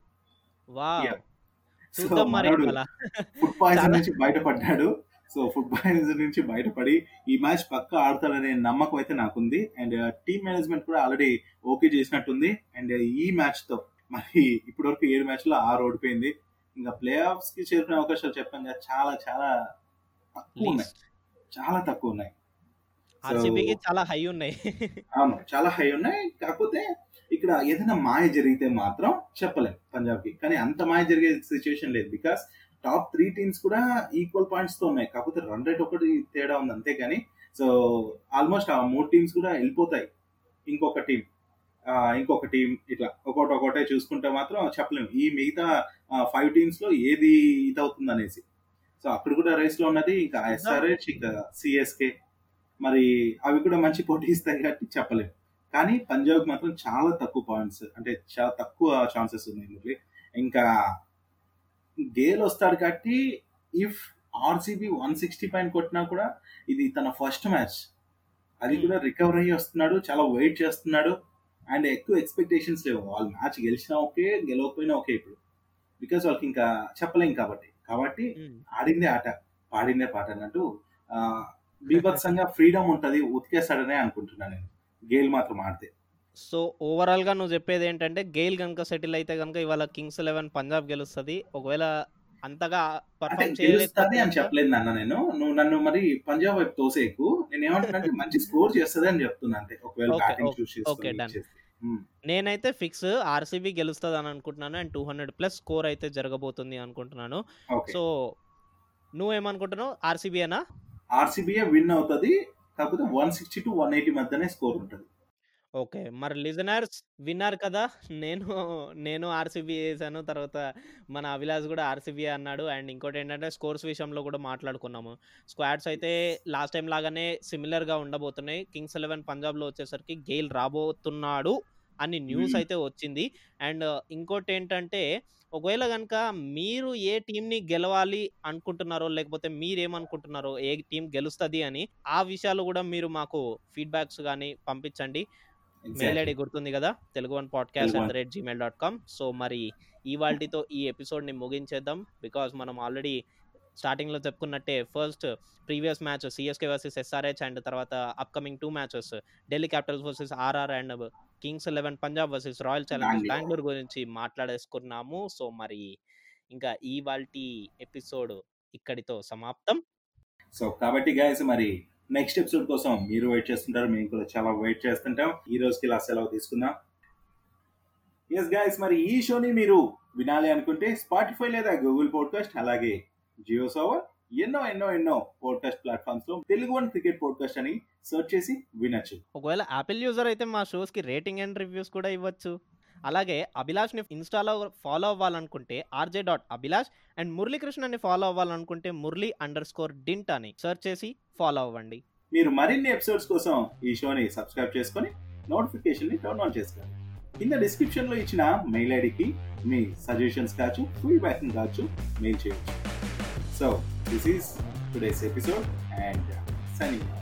ఫుడ్ పాయిజన్ నుంచి బయటపడ్డాడు. సో ఫుడ్ పాయిజన్ నుంచి బయటపడి ఈ మ్యాచ్ పక్క ఆడతాడనే నమ్మకం అయితే నాకుంది. అండ్ టీమ్ మేనేజ్మెంట్ కూడా ఆల్రెడీ ఓకే చేసినట్టుంది. అండ్ ఈ మ్యాచ్తో మరి ఇప్పటివరకు ఏడు మ్యాచ్లో ఆరు ఓడిపోయింది. ఇంకా ప్లే ఆఫ్స్కి చేరుకునే అవకాశాలు చెప్పాం కదా చాలా చాలా తక్కువ ఉన్నాయి. చాలా తక్కువ ఉన్నాయి. ఆర్సీబీకి చాలా హై ఉన్నాయి. అవును చాలా హై ఉన్నాయి. కాకపోతే ఇక్కడ ఏదైనా మాయ జరిగితే మాత్రం చెప్పలేం పంజాబ్కి కానీ అంత మాయ జరిగే సిచ్యువేషన్ లేదు. బికాస్ టాప్ త్రీ టీమ్స్ కూడా ఈక్వల్ పాయింట్స్తో ఉన్నాయి. కాకపోతే రన్ రేట్ ఒకటి తేడా ఉంది అంతే కానీ సో ఆల్మోస్ట్ ఆ మూడు టీమ్స్ కూడా వెళ్ళిపోతాయి. ఇంకొక టీం ఇంకొక టీం ఇట్లా ఒకటి ఒకటే చూసుకుంటే మాత్రం చెప్పలేము ఈ మిగతా ఫైవ్ టీమ్స్లో ఏది ఇదవుతుంది అనేసి సో అక్కడ కూడా రేస్లో ఉన్నది ఇంకా ఎస్ఆర్హెచ్ ఇంకా సిఎస్కే మరి అవి కూడా మంచి పోటీ ఇస్తాయి కాబట్టి చెప్పలేము కానీ పంజాబ్ మాత్రం చాలా తక్కువ పాయింట్స్ అంటే చాలా తక్కువ ఛాన్సెస్ ఉన్నాయి మురళి. ఇంకా గేల్ వస్తాడు కాబట్టి ఇఫ్ ఆర్సీబీ వన్ సిక్స్టీ పైన కొట్టినా కూడా ఇది తన ఫస్ట్ మ్యాచ్ అది కూడా రికవర్ అయ్యి వస్తున్నాడు చాలా వెయిట్ చేస్తున్నాడు. అండ్ ఎక్కువ ఎక్స్పెక్టేషన్స్ లేవు. వాళ్ళు మ్యాచ్ గెలిచినా ఓకే గెలవకపోయినా ఓకే ఇప్పుడు. బికాస్ వాళ్ళకి ఇంకా చెప్పలేం కాబట్టి. కాబట్టి ఉమ్. ఆడిందే ఆట పాడిందే పాట అన్నట్టు బీభత్సంగా ఫ్రీడమ్ ఉంటది ఉతికేస్తాడనే అనుకుంటున్నాను నేను. గేల్ మాత్రం ఆడితే. సో ఓవరాల్గా నువ్వు చెప్పేది ఏంటంటే గెయిల్ కనుక సెటిల్ అయితే కనుక ఇవాళ కింగ్స్ ఎలెవెన్ పంజాబ్ గెలుస్తుంది. ఒకవేళ అంతగా పర్ఫామ్ చేయలేకపోతే అని చెప్పలేదు అన్న నేను. నువ్వు నన్ను మరి పంజాబ్ వైపు తోసేకు. నేను ఏమంటున్నా మంచి స్కోర్ చేస్తుంది అని చెప్తున్నా అంటే ఒకవేళ బ్యాటింగ్ చూసి done. నేనైతే ఫిక్స్ ఆర్సీబీ గెలుస్తుంది అని అనుకుంటున్నాను and two hundred plus score అయితే జరగబోతుంది అనుకుంటున్నాను. సో నువ్వేమనుకుంటున్నావు? ఆర్సీబీ అనా ఆర్సీబీ విన్ అవుతుంది కాకపోతే one sixty to one eighty మధ్యనే స్కోర్ ఉంటుంది. ఓకే. మరి లిజనర్స్ విన్నారు కదా! నేను నేను ఆర్సీబీ వేసాను తర్వాత మన అభిలాష్ కూడా ఆర్సీబీ అన్నాడు. అండ్ ఇంకోటి ఏంటంటే స్కోర్స్ విషయంలో కూడా మాట్లాడుకున్నాము. స్క్వాడ్స్ అయితే లాస్ట్ టైం లాగానే సిమిలర్గా ఉండబోతున్నాయి. కింగ్స్ ఎలెవెన్ పంజాబ్లో వచ్చేసరికి గెయిల్ రాబోతున్నాడు అని న్యూస్. అయితే వచ్చింది. అండ్ ఇంకోటి ఏంటంటే ఒకవేళ కనుక మీరు ఏ టీంని గెలవాలి అనుకుంటున్నారో లేకపోతే మీరు ఏమనుకుంటున్నారో ఏ టీం గెలుస్తుంది అని ఆ విషయాలు కూడా మీరు మాకు ఫీడ్బ్యాక్స్ కానీ పంపించండి. మెయిల్ ఐడి గుర్తుంది కదా Telugu one podcast at the rate Gmail dot com so మరి ఇవాళతో ఈ ఎపిసోడ్ని ముగించేద్దాం. బికాజ్ మనం ఆల్రెడీ స్టార్టింగ్లో చెప్పుకున్నట్టే first previous match CSK versus SRH and తర్వాత upcoming two matches Delhi Capitals versus RR and Kings Eleven Punjab versus Royal Challengers. Bengaluru గురించి మాట్లాడేసుకున్నాము. సో మరి ఇంకా ఇవాల్టి ఎపిసోడ్ ఇక్కడితో సమాప్తం. సో కాబట్టి గైస్ మరి నెక్స్ట్ ఎపిసోడ్ కోసం మీరు వెయిట్ చేస్తుంటారు. మేము కూడా చాలా వెయిట్ చేస్తుంటాం. ఈ రోజుకి ఇలా సెలవు తీసుకుందాం. ఎస్ గైస్ మరి ఈ షోని మీరు వినాలి అనుకుంటే స్పాటిఫై లేదా గూగుల్ పాడ్కాస్ట్ అలాగే జియో సవర్ ఎన్నో ఎన్నో ఎన్నో పాడ్కాస్ట్ ప్లాట్ఫామ్స్లో తెలుగు వన్ క్రికెట్ పాడ్కాస్ట్ అని సెర్చ్ చేసి వినొచ్చు. ఒకవేళ యాపిల్ యూజర్ అయితే మా షోస్కి రేటింగ్ అండ్ రివ్యూస్ కూడా ఇవ్వచ్చు. అలాగే అభిలాష్ని ఇన్స్టాలో ఫాలో అవ్వాలనుకుంటే ఆర్జే డాట్ అభిలాష్ అండ్ మురళీకృష్ణని ఫాలో అవ్వాలనుకుంటే మురళీ అండర్ స్కోర్ డింట్ అని సెర్చ్ చేసి ఫాలో అవ్వండి. మీరు మరిన్ని ఎపిసోడ్స్ కోసం ఈ షోని సబ్స్క్రైబ్ చేసుకొని నోటిఫికేషన్ టర్న్ ఆన్ చేసుకోండి. కింద డిస్క్రిప్షన్లో ఇచ్చిన మెయిల్ ఐడికి మీ సజెషన్స్ కావచ్చు ఫీడ్బ్యాక్ కావచ్చు మెయిల్ చేయవచ్చు so this is today's episode and signing